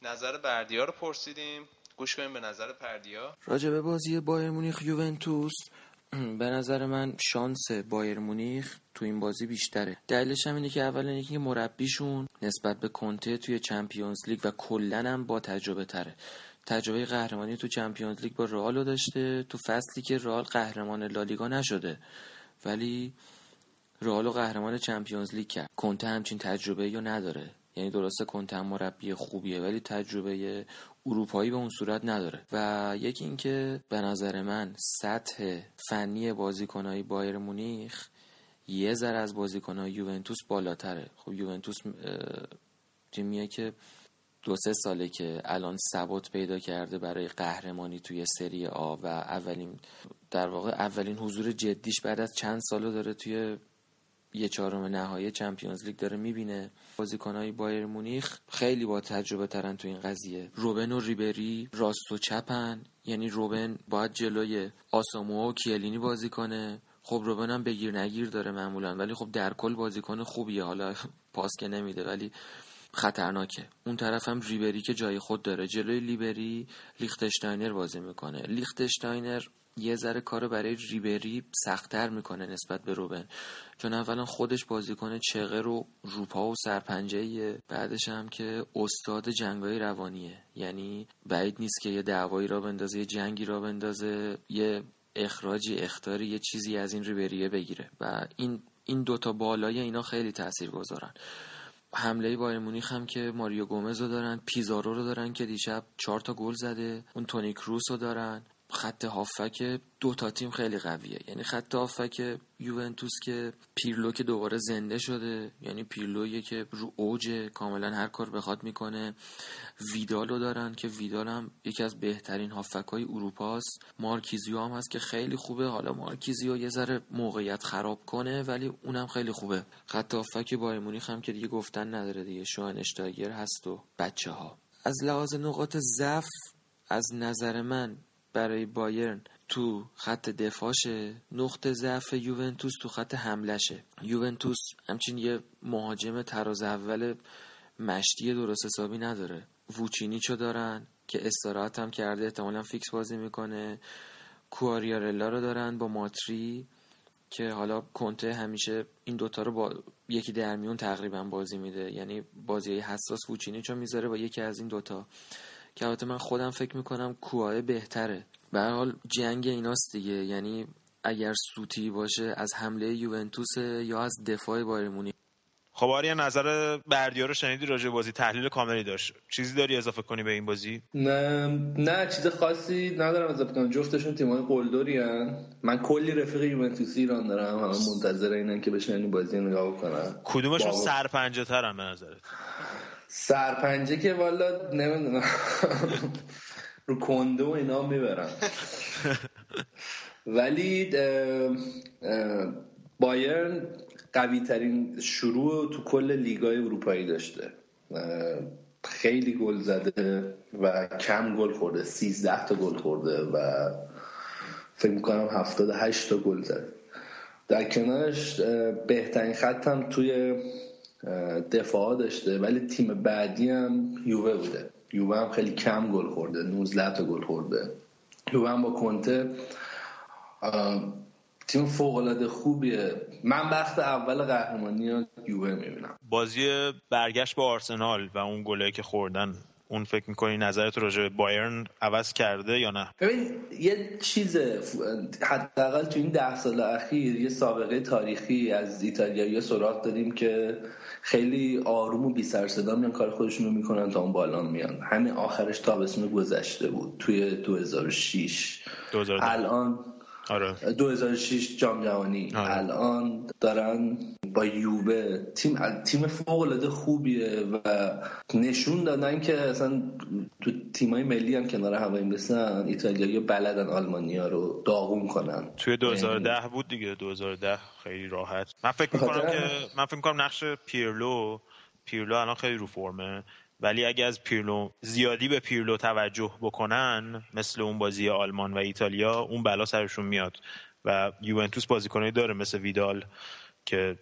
نظر بردیا رو پرسیدیم. گوش کنیم به نظر پردیا راجع به بازی بایرن مونیخ یوونتوس [clears throat] به نظر من شانس بایرن مونیخ تو این بازی بیشتره. دلیلش هم اینه که اولا اینکه مربیشون نسبت به کنته توی Champions League و کلا هم با تجربه تره. تجربه قهرمانی تو Champions League با رئال داشته تو فصلی که رئال قهرمان لالیگا نشده. ولی رئال قهرمان Champions League کرد. کنته همچین تجربه ای نداره. یعنی درسته کنته مربی خوبیه ولی تجربه اروپایی به اون صورت نداره. و یکی اینکه به نظر من سطح فنی بازیکنهای بایر مونیخ یه ذره از بازیکنهای یوونتوس بالاتره. خب یوونتوس تیمیه که دو سه ساله که الان ثبات پیدا کرده برای قهرمانی توی سری آ و اولین در واقع اولین حضور جدیش بعد از چند ساله داره توی یه چهارم نهایی چمپیونز لیگ داره می‌بینه. بازیکنهای بایر مونیخ خیلی با تجربه ترن تو این قضیه. روبن و ریبری راست و چپن. یعنی روبن باید جلوی آساموا و کیلینی بازی کنه. خب روبن هم بگیر نگیر داره معمولا. ولی خب در کل بازیکن خوبیه. حالا پاس که نمیده ولی خطرناکه. اون طرف هم ریبری که جای خود داره. جلوی لیبری لیختشتاینر بازی می‌کنه. لیختشتاینر یه ذره کار برای ریبری سختتر می‌کنه نسبت به روبن. چون اولا خودش بازیکن چغه رو روپا و سرپنجه بعدش هم که استاد جنگای روانیه. یعنی بعید نیست که یه دعوایی را بندازه یه جنگی را بندازه یه اخراجی اختاری یه چیزی از این ریبریه بگیره. و این این دوتا بالای اینا خیلی تاثیر گذارن حمله بایر مونیخ هم که ماریو گومز رو دارن پیزارو رو دارن که دیشب چهار تا گل زده اون تونی کروس رو دارن. خط هافک دو تا تیم خیلی قویه. یعنی خط هافک یوونتوس که پیرلو که دوباره زنده شده یعنی پیرلویه که رو اوج کاملا هر کار بخواد می‌کنه. ویدالو دارن که ویدال هم یکی از بهترین هافک های اروپاست. مارکیزیو هم هست که خیلی خوبه. حالا مارکیزیو یه ذره موقعیت خراب کنه ولی اونم خیلی خوبه. خط هافک بایر مونیخ هم که دیگه گفتن نداره دیگه. اشتاگر هست و بچه ها از لحاظ نقاط ضعف از نظر من برای بایرن تو خط دفاعشه نقطه ضعف یوونتوس تو خط حملشه یوونتوس همچین یه مهاجم تراز اول مشتی درست حسابی نداره. ووچینیچو دارن که استراحت هم کرده احتمالا فیکس بازی می‌کنه. کواریارلا رو دارن با ماتری که حالا کنته همیشه این دوتا رو با یکی در میون تقریبا بازی میده. یعنی بازی حساس ووچینیچو می‌ذاره با یکی از این دوتا. که البته من خودم فکر می‌کنم کواه بهتره. به حال جنگ ایناست دیگه. یعنی اگر سوتی باشه از حمله یوونتوس یا از دفاع بایرمونی خب آریا نظر بردیا رو شنیدی راجع بازی؟ تحلیل کاملی داشت. چیزی داری اضافه کنی به این بازی؟ نه نه چیز خاصی ندارم اضافه کنم. جفتشون تیمای قلدری هن. من کلی رفیق یوونتوسی ایران دارم. همه منتظر اینن که بشن این بازی نگاه کنن. کدومشون سرپنجه ترن به نظرت؟ سرپنجه که والا نمی‌دونم. رو کنده و اینا می‌برن ولی بایرن قوی ترین شروع تو کل لیگای اروپایی داشته. خیلی گل زده و کم گل خورده. 13 تا گل خورده و فکر می‌کنم 78 تا گل زده. در کنارش بهترین خط هم توی دفاع داشته ولی تیم بعدی هم یووه بوده. یووه هم خیلی کم گل خورده 19 تا گل خورده. یووه هم با کنته تیم فوق العاده خوبیه. من بخت اول قهرمانی یووه می‌بینم. بازی برگشت با آرسنال و اون گله که خوردن اون فکر می‌کنی نظرت راجع به بایرن عوض کرده یا نه؟ ببین یه چیز حداقل تو این ده سال اخیر یه سابقه تاریخی از ایتالیایی سراغ داریم که خیلی آروم و بی سر صدا میان کار خودشون رو می‌کنن تا اون بالا میان. همین آخرش تابستون گذشته بود توی 2006 الان آره. 2006 جام جهانی آره. الان دارن با یوبه تیم تیم فوق العاده خوبیه و نشون دادن که اصلا تو تیمای ملی هم کنار هم ایتالیا ایتالیایی بلدن آلمانیا رو داغون کنن. توی 2010 یعنی بود دیگه. 2010 خیلی راحت. من فکر می‌کنم که من فکر می‌کنم نقش پیرلو پیرلو الان خیلی رو فرمه. ولی اگه از پیرلو زیادی به پیرلو توجه بکنن مثل اون بازی آلمان و ایتالیا اون بلا سرشون میاد. و یوونتوس بازیکنایی داره مثل ویدال که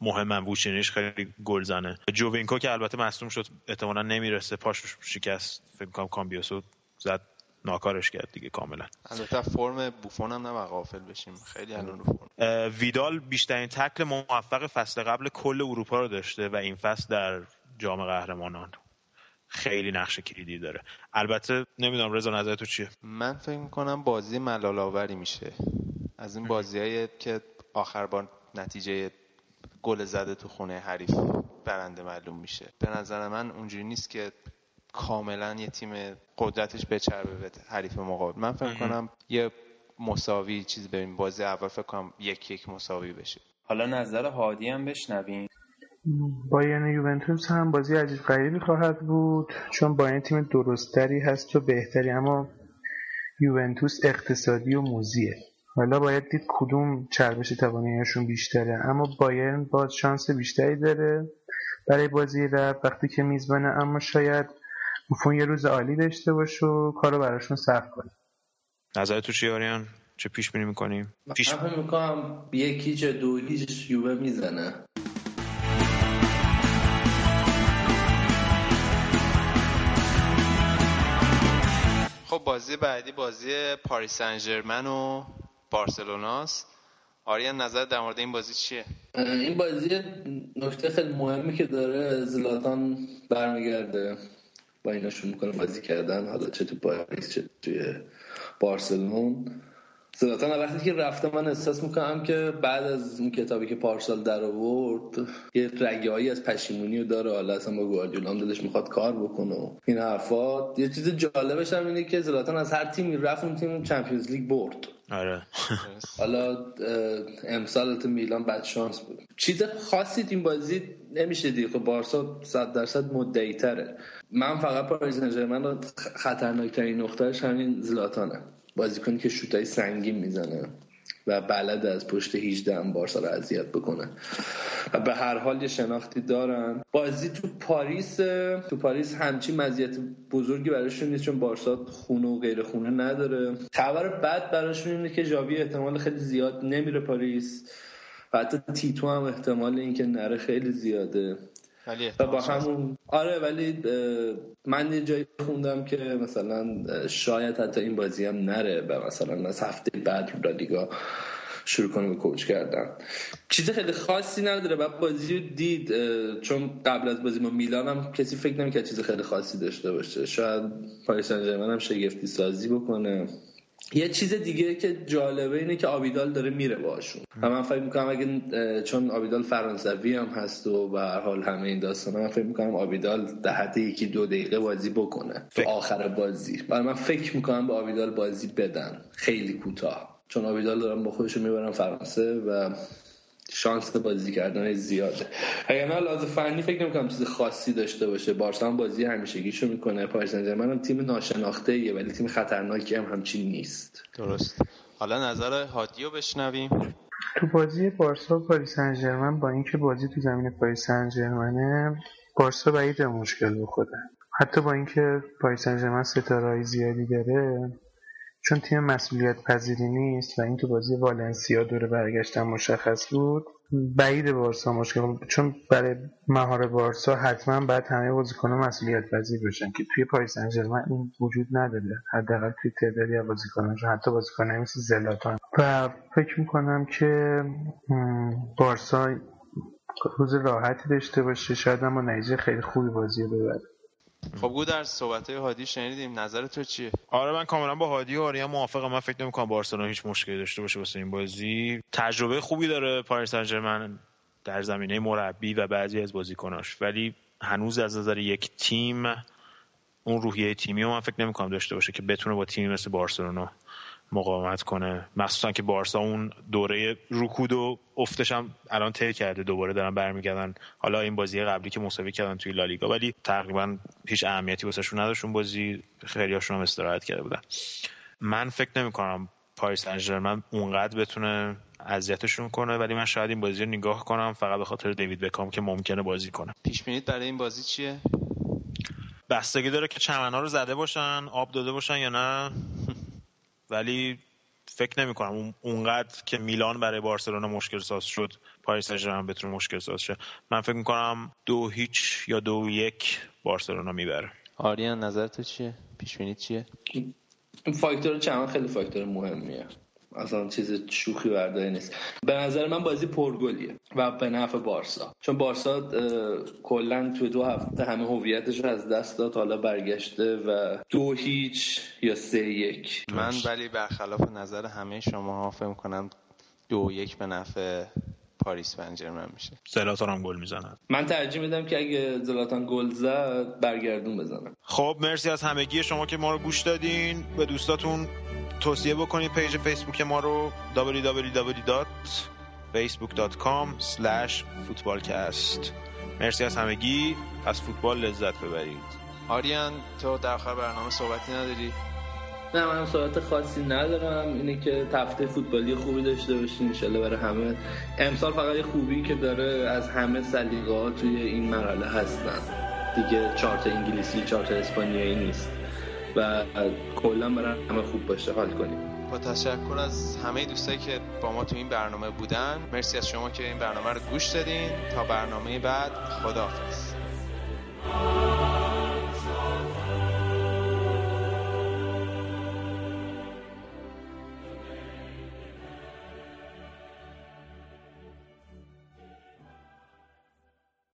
مهمن بوچینیش خیلی گل زنه. جوینکو که البته مصدوم شد احتمالا نمی‌رسه. پاش شکست. فکر کنم کامبیاسو زد. ناکارش کرد دیگه کاملا. البته فرم بوفون هم نباید غافل بشیم. خیلی الان فرم. ویدال بیشترین تکل موفق فصل قبل کل اروپا رو داشته و این فصل در جام قهرمانان. خیلی نقش کلیدی داره. البته نمی‌دونم رضا نظر تو چیه؟ من فکر می‌کنم بازی ملالاوری میشه. از این بازیایی که آخر با نتیجه گل زده تو خونه حریف برنده معلوم میشه. به نظر من اونجوری نیست که کاملا یه تیم قدرتش بچربه به حریف مقابل. من فکر کنم یه مساوی چیز بریم. بازی اول فکر کنم یک یک مساوی بشه. حالا نظر هادی هم بشنویم. بایرن یوونتوس هم بازی عجیب غریبی خواهد بود. چون بایرن تیم درستری هست و بهتری اما یوونتوس اقتصادی و موزیه. حالا باید دید کدوم چربش تواناییشون بیشتره. اما بایرن باز شانس بیشتری داره برای بازی رفت وقتی که میزبانه اما شاید بوفون یه روز عالی داشته باشه و کارو براشون سخت کنه. نظر تو چی آریان؟ چه پیش بینی می‌کنیم؟ پیش من می‌کنم یکی چه دو هیچ یووه می‌زنه. خب بازی بعدی بازی پاریس سن و بارسلوناست. آریان نظر در مورد این بازی چیه؟ این بازی نکته خیلی مهمی که داره زلاتان برمیگرده با اینا شروع می‌کنه بازی کردن. حالا چه تو پاریس چه توی بارسلون. زلاتان وقتی که رفته من احساس می‌کنم که بعد از این کتابی که پارسال در آورد یه رگه از پشیمونی رو داره. حالا اصلا با گواردیولا هم دلش می‌خواد کار بکنه این حرفات. یه چیز جالبش هم اینه که زلاتان از هر تیمی رفت اون تیم چمپیونز لیگ برد. آره. حالا امسال تو میلان بعد شانس بود. چیز خاصی این بازی نمیشه دیگه خب بارسا 100 درصد مدعی تره من فقط پاریس سن رو خطرناکترین نقطهش همین زلاتانه. بازیکنی که شوتای سنگین می‌زنه. و بلد از پشت 18 هم بارسا رو اذیت بکنه. و به هر حال یه شناختی دارن. بازی تو پاریس تو پاریس همچین مزیت بزرگی براشون نیست چون بارسا خونه و غیر خونه نداره. خبر بد براشون اینه که ژاوی احتمال خیلی زیاد نمیره پاریس و حتی تیتو هم احتمال اینکه نره خیلی زیاده. و با همون آره ولی من یه جایی خوندم که مثلا شاید حتی این بازی هم نره و مثلا از هفته بعد لیگا شروع کنه به کوچ کردن. چیز خیلی خاصی نداره بعد بازی دید چون قبل از بازی ما میلان هم کسی فکر نمی‌کرد چیز خیلی خاصی داشته باشه. شاید پاریس سن هم شگفتی سازی بکنه. یه چیز دیگه که جالبه اینه که آبیدال داره میره باشون و من فکر می‌کنم اگه چون آبیدال فرانسوی هم هست و به هر حال همه این داستان من فکر می‌کنم آبیدال ده حد یکی دو دقیقه بازی بکنه تو آخر بازی. برای من فکر می‌کنم به آبیدال بازی بدن. خیلی کوتاه. چون آبیدال دارم با خودشون می‌برن فرانسه و شانس بازی کردن زیاده. وگرنه از لحاظ فنی فکر نمی‌کنم چیز خاصی داشته باشه بارسا بازی همیشگیشو می‌کنه پاریس سن هم تیم ناشناخته ایه ولی تیم خطرناکی هم همچین نیست. درست. حالا نظر هادیو بشنویم. تو بازی بارسا و پاریس سن با اینکه بازی تو زمین پاریس سن بارسا بعید مشکل بخوره حتی با اینکه پاریس سن ستاره زیادی داره چون تیم مسئولیت پذیری نیست و این تو بازی والنسیا دوره برگشتن مشخص بود بعید بارسا مشکل چون برای مهار بارسا حتما باید همه بازیکن‌ها مسئولیت پذیر بشن که توی پاریس سن این وجود نداره. حداقل توی تعدادی از بازیکناش حتی بازیکن مثل زلاتان. و فکر می‌کنم که بارسا روز راحتی داشته باشه. شاید هم با نتیجه خیلی خوبی بازی رو ببره. خب گو در صحبت هادی شنیدیم نظر تو چیه؟ آره من کاملا با هادی و آریا موافقم. من فکر نمی‌کنم بارسلونا هیچ مشکلی داشته باشه واسه این بازی. تجربه خوبی داره پاریس سن در زمینه مربی و بعضی از بازیکناش. ولی هنوز از نظر یک تیم اون روحیه تیمی رو من فکر نمی‌کنم داشته باشه که بتونه با تیمی مثل بارسلونا مقاومت کنه. مخصوصا که بارسا اون دوره رکود و افتش هم الان طی کرده. دوباره دارن برمیگردن. حالا این بازی قبلی که مساوی کردن توی لالیگا. ولی تقریبا هیچ اهمیتی واسهشون نداشت اون بازی. خیلیاشون هم استراحت کرده بودن. من فکر نمی کنم پاریس سن اونقدر بتونه اذیتشون کنه. ولی من شاید این بازی رو نگاه کنم. فقط به خاطر دیوید بکام که ممکنه بازی کنه. پیش بینیت برای این بازی چیه؟ بستگی داره که چمنها رو زده باشن آب داده باشن یا نه. ولی فکر نمی کنم اونقدر که میلان برای بارسلونا مشکل ساز شد پاریس سن بتونه مشکل ساز شه. من فکر می‌کنم دو هیچ یا دو یک بارسلونا می‌بره. آریان نظر تو چیه؟ پیش چیه؟ این فاکتور چمن خیلی فاکتور مهمیه. اصلا چیز شوخی برداری نیست. به نظر من بازی پرگلیه و به نفع بارسا. چون بارسا کلا تو دو هفته همه هویتش از دست داد حالا برگشته و دو هیچ یا سه یک. من ولی برخلاف نظر همه شما فکر کنم دو یک به نفع پاریس ونجرمن میشه. زلاتان هم گل می‌زنن من ترجیح میدم که اگه زلاتان گل زد برگردون بزنم. خب مرسی از همگی شما که ما رو گوش دادین. به دوستاتون توصیه بکنید پیج فیسبوک ما رو www.facebook.com footballcast. مرسی از همگی. از فوتبال لذت ببرید. آریان تو در آخر برنامه صحبتی نداری؟ نه من صحبت خاصی ندارم. اینه که تفته فوتبالی خوبی داشته باشین انشالله برای همه. امسال فقط یه خوبی که داره از همه سلیقه ها توی این مرحله هستن. دیگه چارت انگلیسی چارت اسپانیایی نیست. و کلا برای همه خوب باشه. حال کنیم. با تشکر از همه دوستایی که با ما تو این برنامه بودن. مرسی از شما که این برنامه رو گوش دادین. تا برنامه بعد خداحافظ.